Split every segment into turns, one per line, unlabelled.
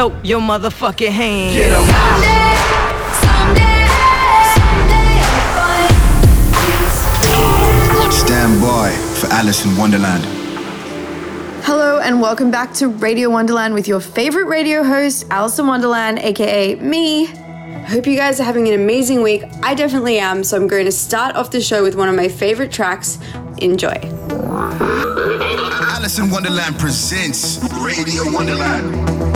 throw your motherfucking hand.
Someday, someday, someday.
Stand by for Alison Wonderland.
Hello and welcome back to Radio Wonderland with your favorite radio host, Alison Wonderland, aka me. I hope you guys are having an amazing week. I definitely am, so I'm going to start off the show with one of my favorite tracks. Enjoy.
Alison Wonderland presents Radio Wonderland.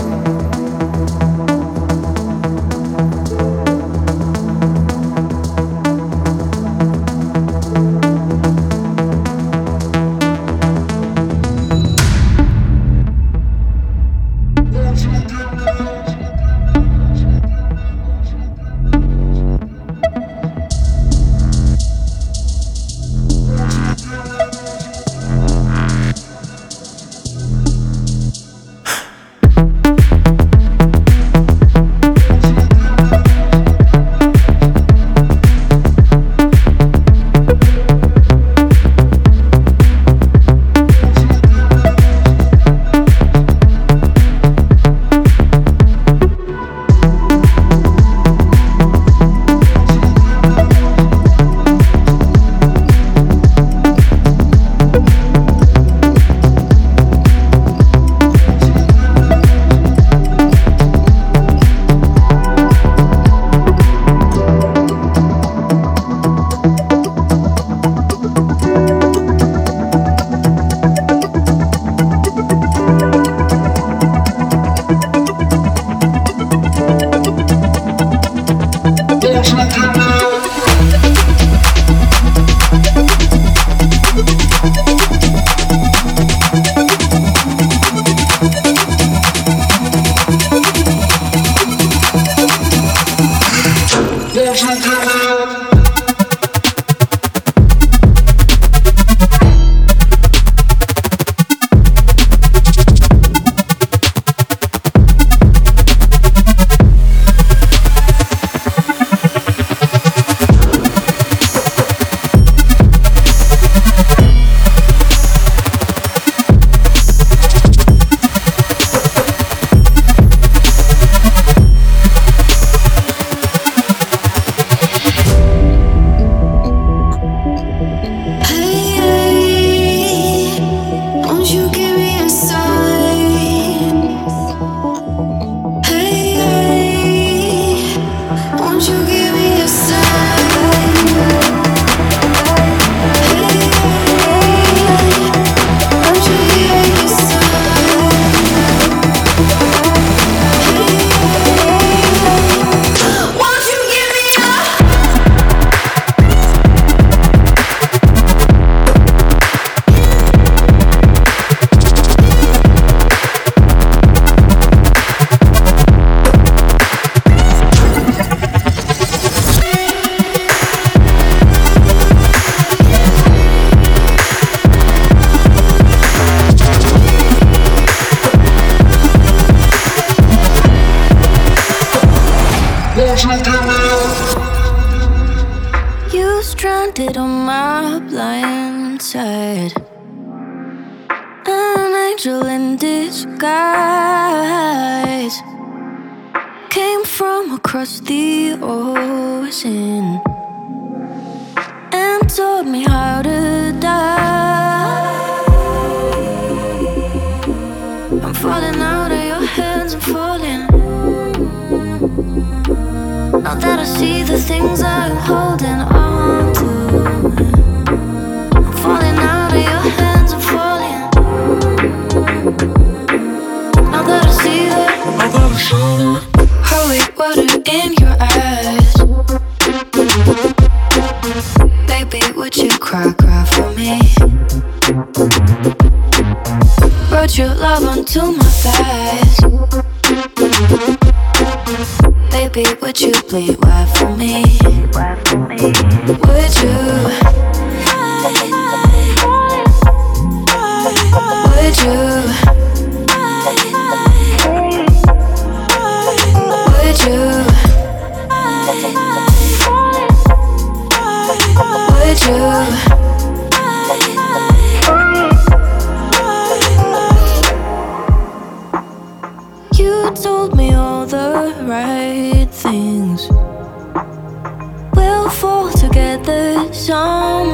Together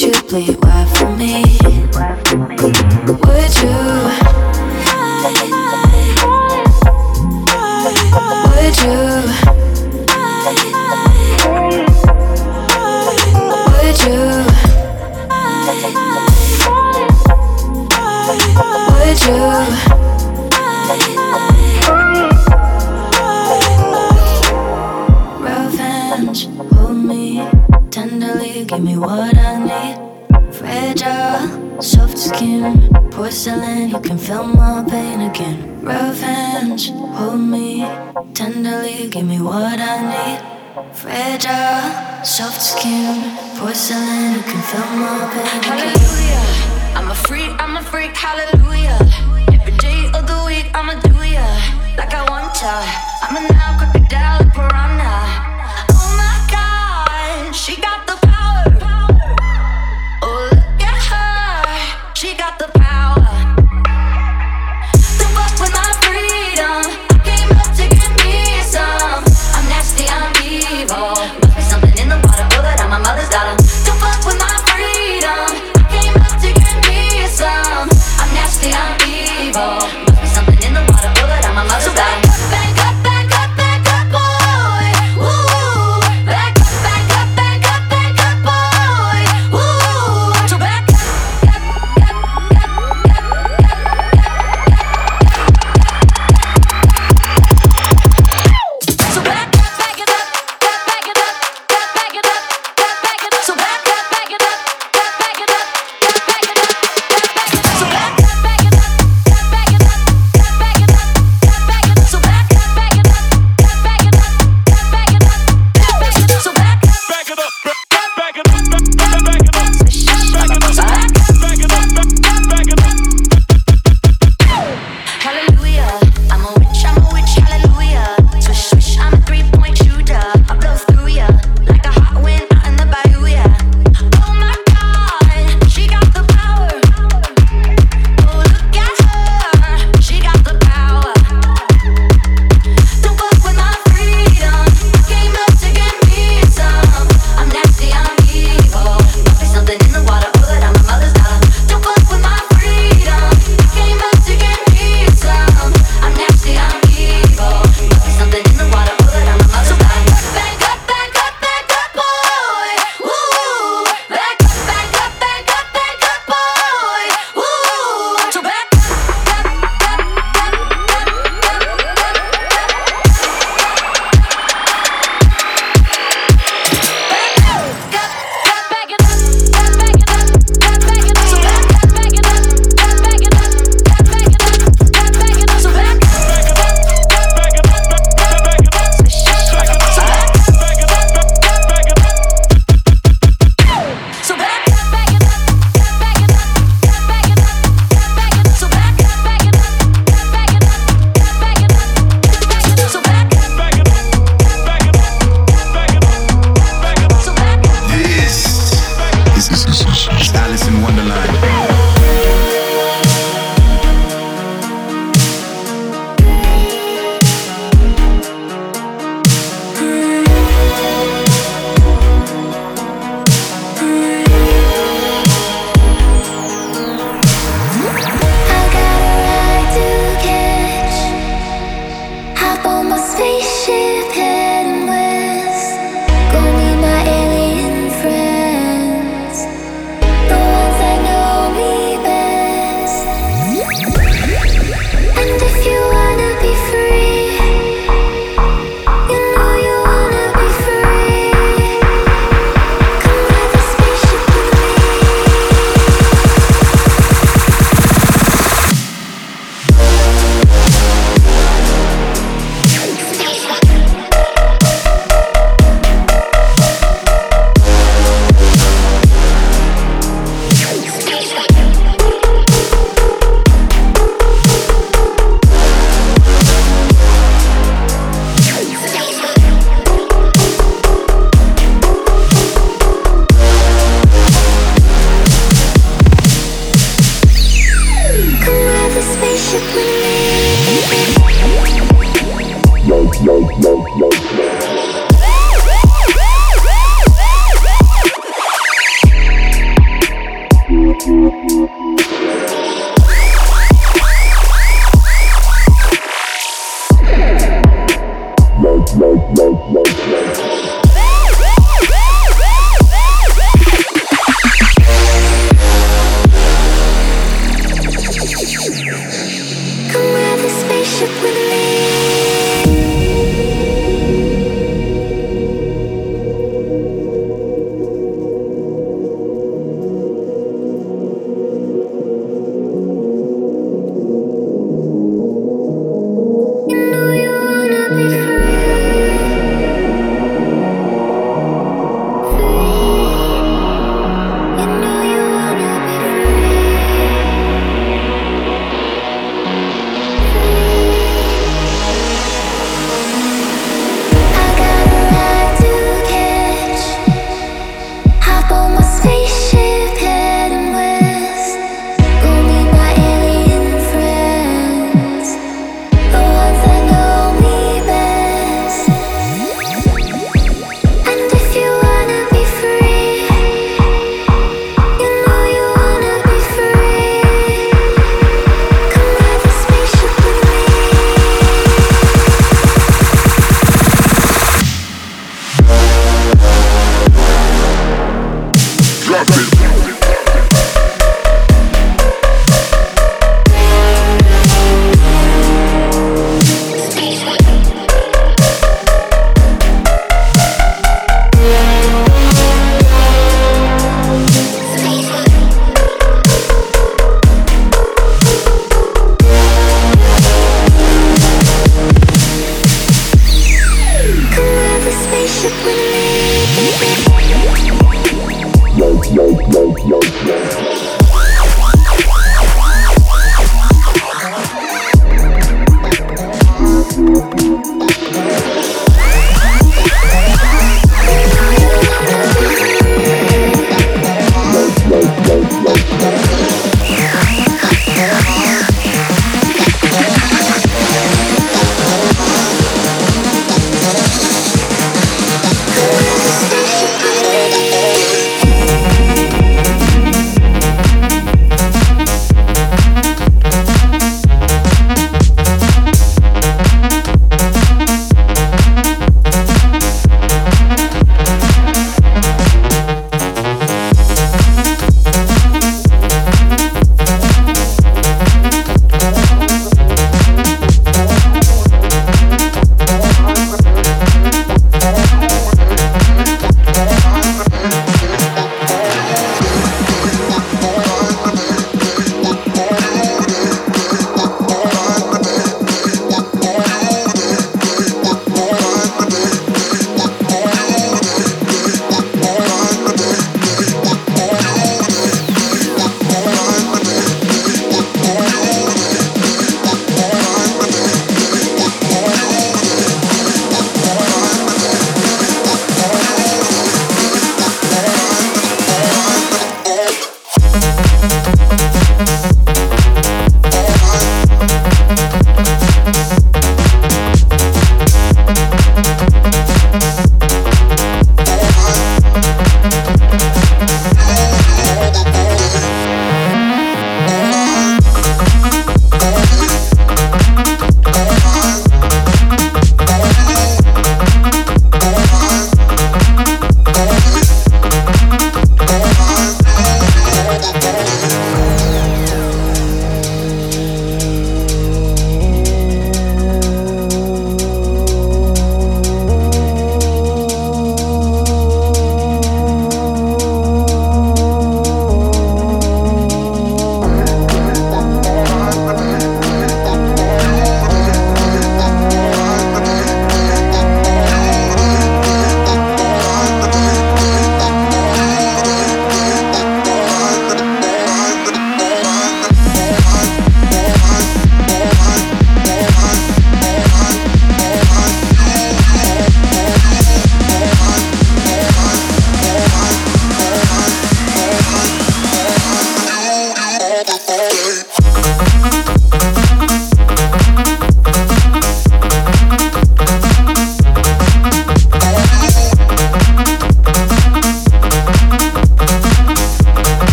you bleed wet for me?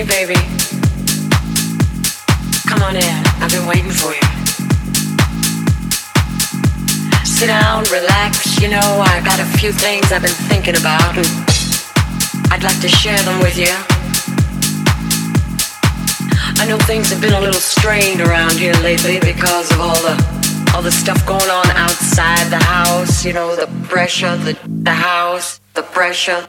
Hey, baby. Come on in. I've been
waiting for you. Sit down, relax. You know, I've got a few things I've been thinking about, and I'd like to share them with you. I know things
have been a little strained around here lately because of all the all the stuff going on outside the house. You know, the
pressure, the the house, the pressure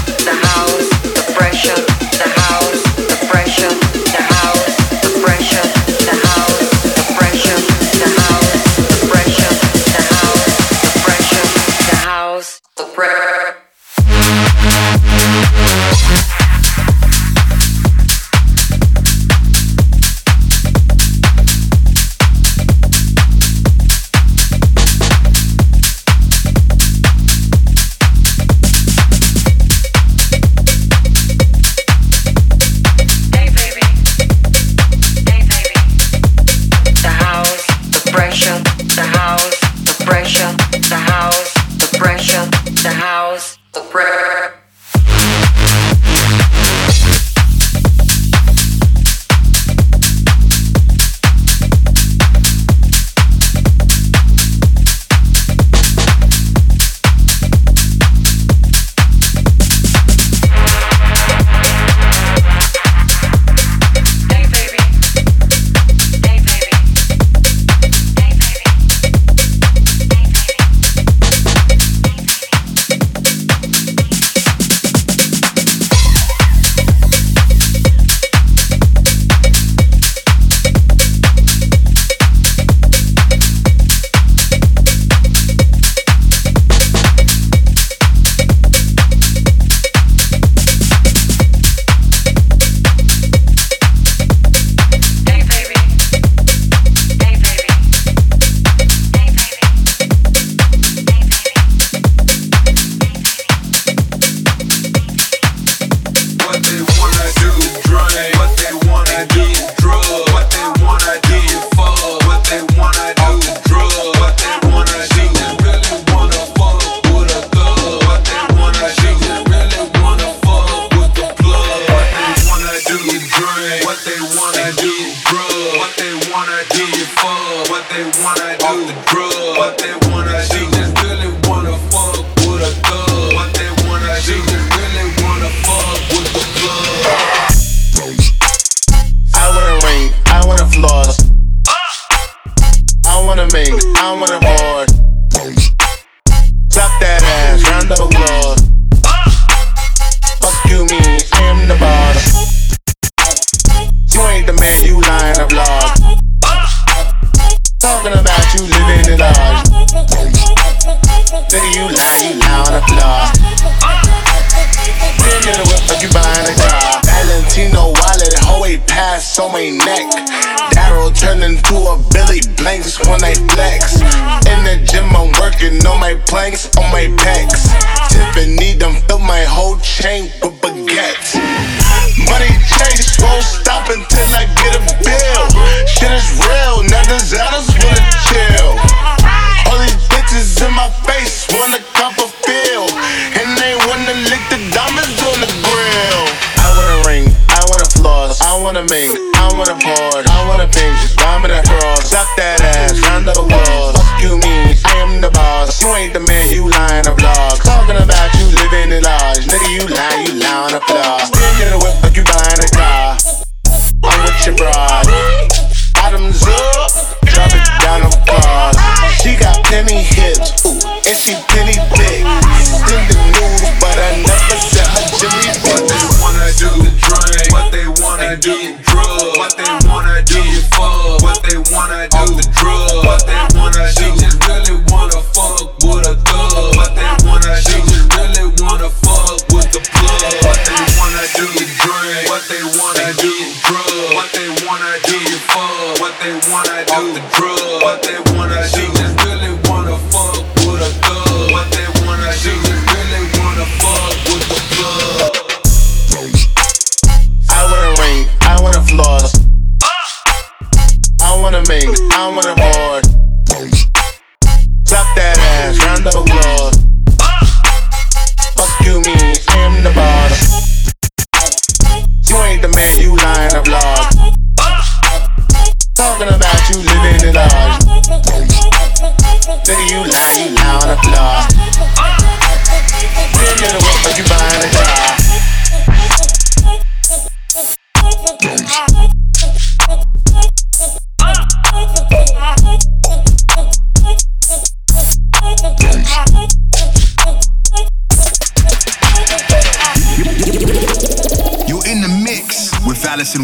what they wanna do.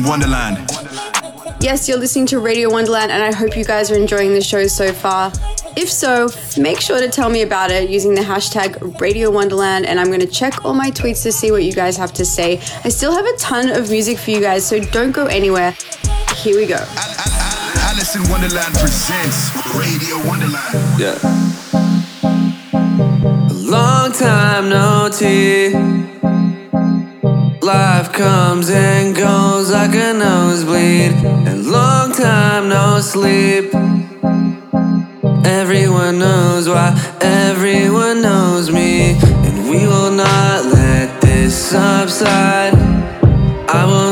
Wonderland.
Yes, you're listening to Radio Wonderland, and I hope you guys are enjoying the show so far. If so, make sure to tell me about it using the hashtag Radio Wonderland, and I'm going to check all my tweets to see what you guys have to say. I still have a ton of music for you guys, so don't go anywhere. Here we go.
Alison Wonderland presents Radio Wonderland.
Yeah. A long time no tea. Life comes and goes like a nosebleed. And long time no sleep. Everyone knows why, everyone knows me. And we will not let this subside. I will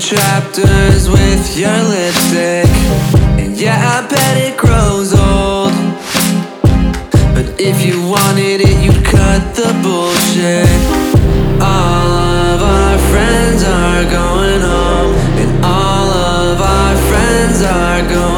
Chapters with your lipstick. And yeah, I bet it grows old. But if you wanted it, you'd cut the bullshit. All of our friends are going home. And all of our friends are going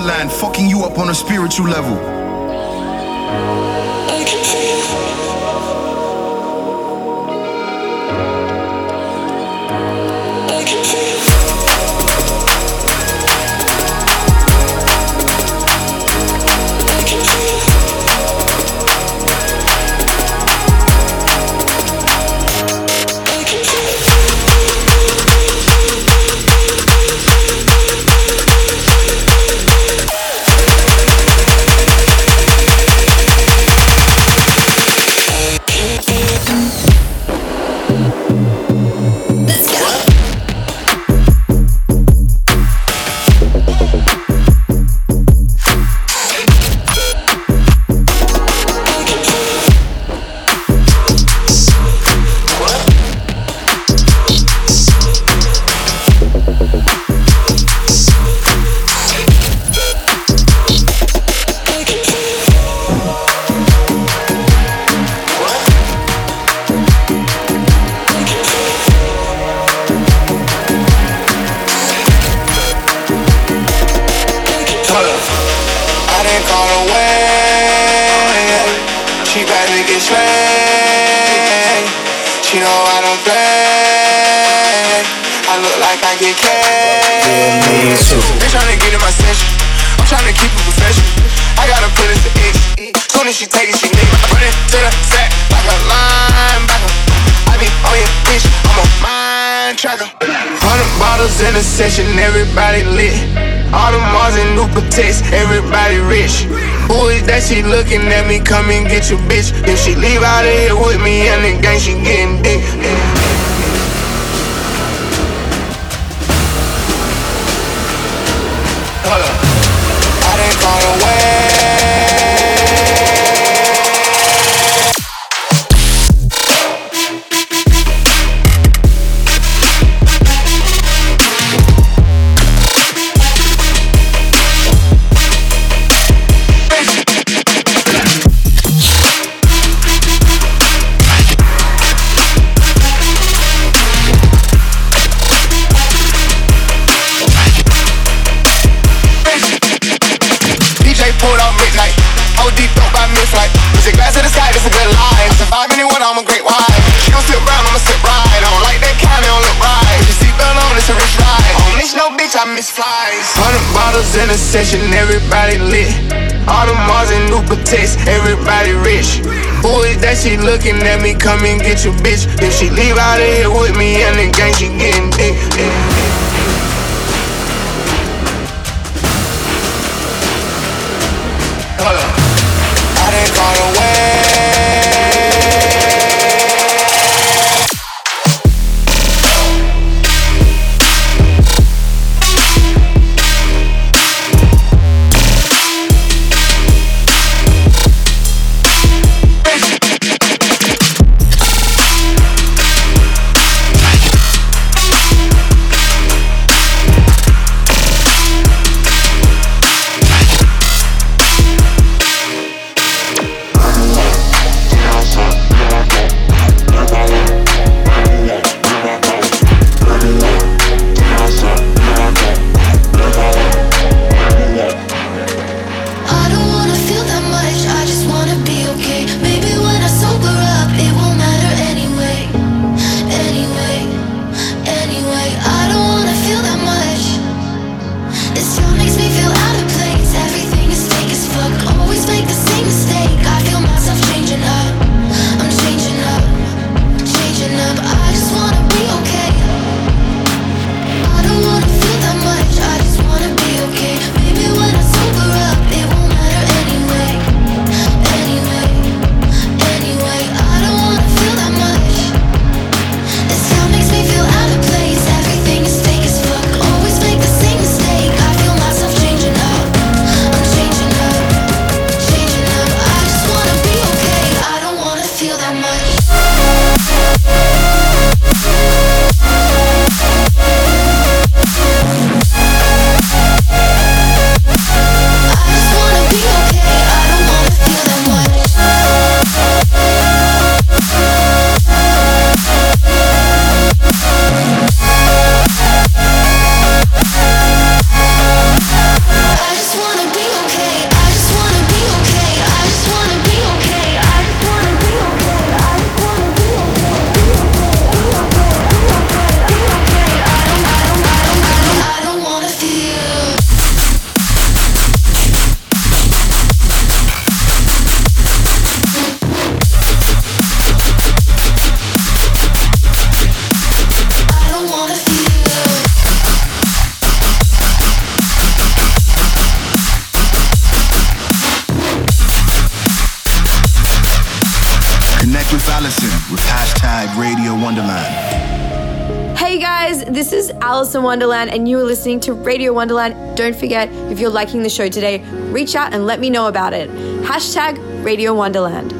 borderline, fucking you up on a spiritual level.
Hundred bottles in a session, everybody lit. All the Mars and new protects, everybody rich. Who is that she looking at me? Come and get your bitch. If she leave out of here with me and the gang, she getting dick. come and get your bitch. If she leave out of here with me and then gang
Alison Wonderland,
and you are listening to Radio Wonderland. Don't forget, if you're liking the show today, reach out and let me know about it. Hashtag Radio Wonderland.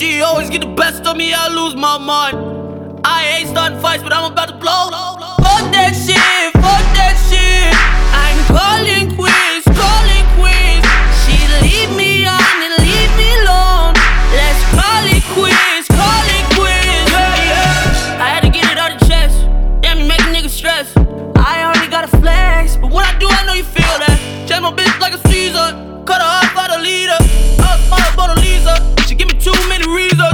She always get the best of me, I lose my mind. I ain't starting fights, but I'm about to blow. Fuck that shit, fuck that shit. I'm calling. Too many reasons.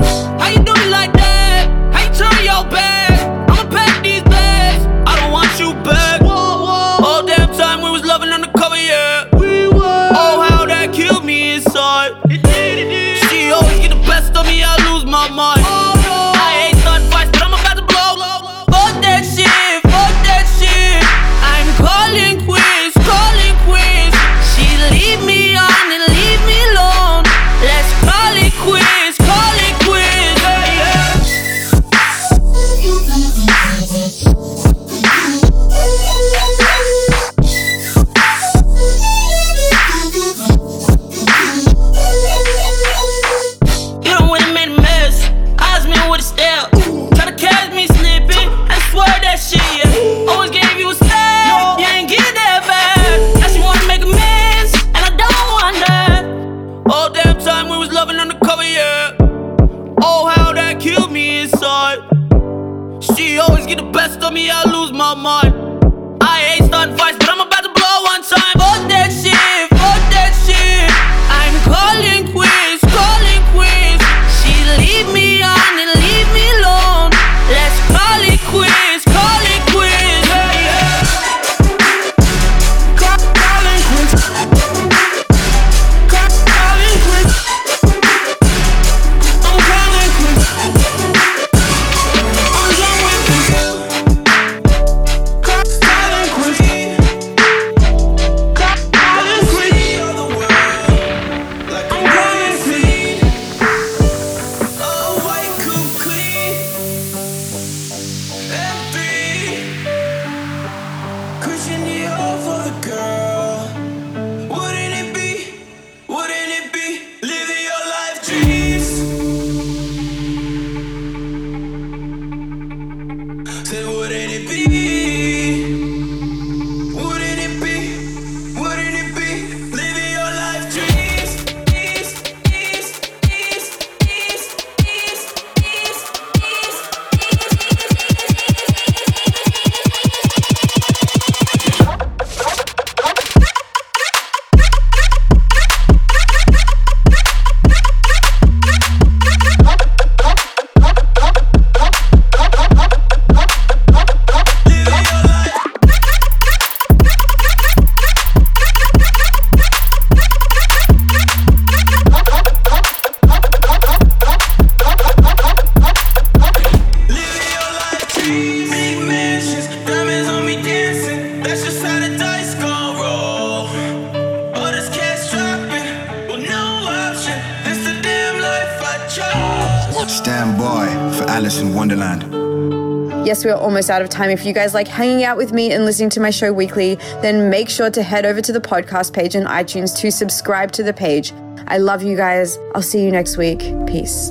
out of time. If you guys like hanging out with me and listening to my show weekly, then make sure to head over to the podcast page in iTunes to subscribe to the page. I love you guys. I'll see you next week. Peace.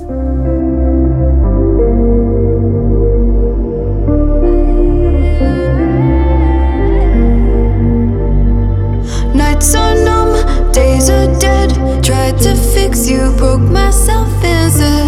Nights are numb, days are dead. Tried to fix you, broke myself inside.